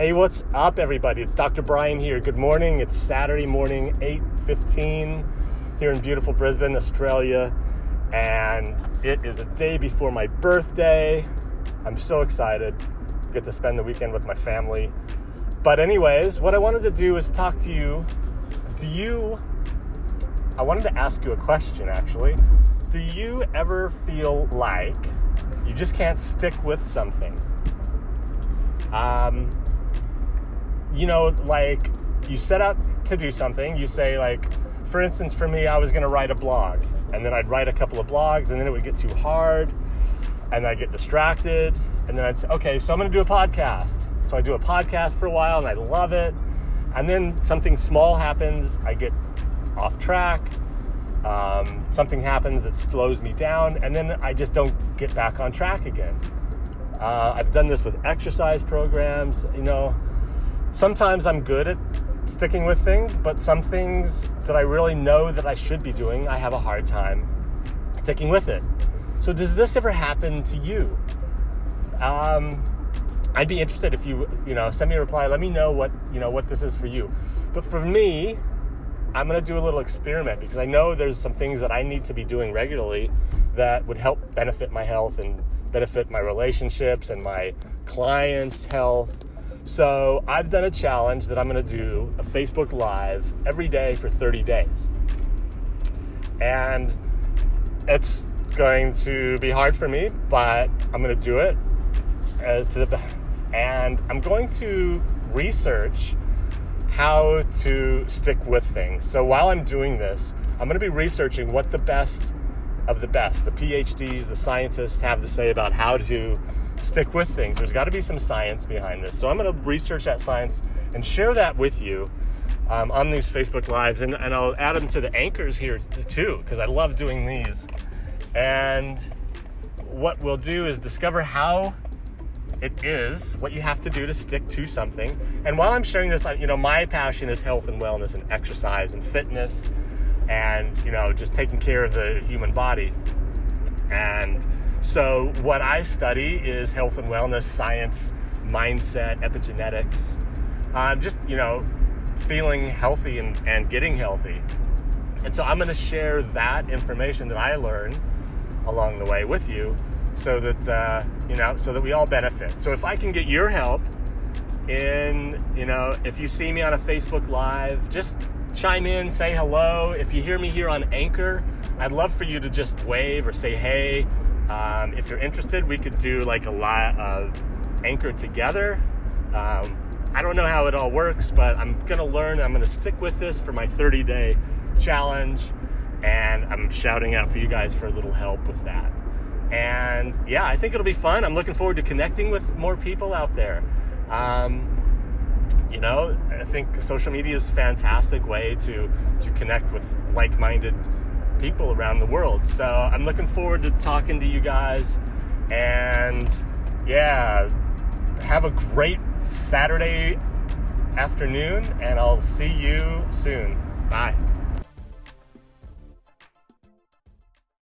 Hey, what's up, everybody? It's Dr. Brian here. Good morning. It's Saturday morning, 8:15, here in beautiful Brisbane, Australia, and it is a day before my birthday. I'm so excited. Get to spend the weekend with my family. But anyways, what I wanted to do is talk to you. Do you? I wanted to ask you a question, actually. Do you ever feel like you just can't stick with something? Um, you know, like you set out to do something, you say, like, for instance, for me, I was going to write a blog, and then I'd write a couple of blogs, and then it would get too hard, and I'd get distracted, and then I'd say, okay, so I'm going to do a podcast. So I do a podcast for a while, and I love it, and then something small happens, I get off track. Um, something happens that slows me down, and then I just don't get back on track again. Uh, I've done this with exercise programs. You know, sometimes I'm good at sticking with things, but some things that I really know that I should be doing, I have a hard time sticking with it. So, does this ever happen to you? Um, I'd be interested if you, you know, send me a reply. Let me know what, you know, what this is for you. But for me, I'm going to do a little experiment because I know there's some things that I need to be doing regularly that would help benefit my health and benefit my relationships and my clients' health so I've done a challenge that I'm going to do a Facebook Live every day for 30 days. And it's going to be hard for me, but I'm going to do it. Uh, to the, and I'm going to research how to stick with things. So while I'm doing this, I'm going to be researching what the best of the best, the PhDs, the scientists have to say about how to stick with things. There's got to be some science behind this. So I'm going to research that science and share that with you um, on these Facebook Lives. And, and I'll add them to the anchors here too, because I love doing these. And what we'll do is discover how it is, what you have to do to stick to something. And while I'm sharing this, you know, my passion is health and wellness and exercise and fitness and, you know, just taking care of the human body. And so, what I study is health and wellness, science, mindset, epigenetics. I'm just, you know, feeling healthy and, and getting healthy. And so, I'm going to share that information that I learn along the way with you so that, uh, you know, so that we all benefit. So, if I can get your help in, you know, if you see me on a Facebook Live, just chime in, say hello. If you hear me here on Anchor, I'd love for you to just wave or say hey um, if you're interested, we could do like a lot of anchor together. Um, I don't know how it all works, but I'm gonna learn. I'm gonna stick with this for my 30 day challenge, and I'm shouting out for you guys for a little help with that. And yeah, I think it'll be fun. I'm looking forward to connecting with more people out there. Um, you know, I think social media is a fantastic way to to connect with like-minded people around the world. So I'm looking forward to talking to you guys. And yeah, have a great Saturday afternoon, and I'll see you soon. Bye.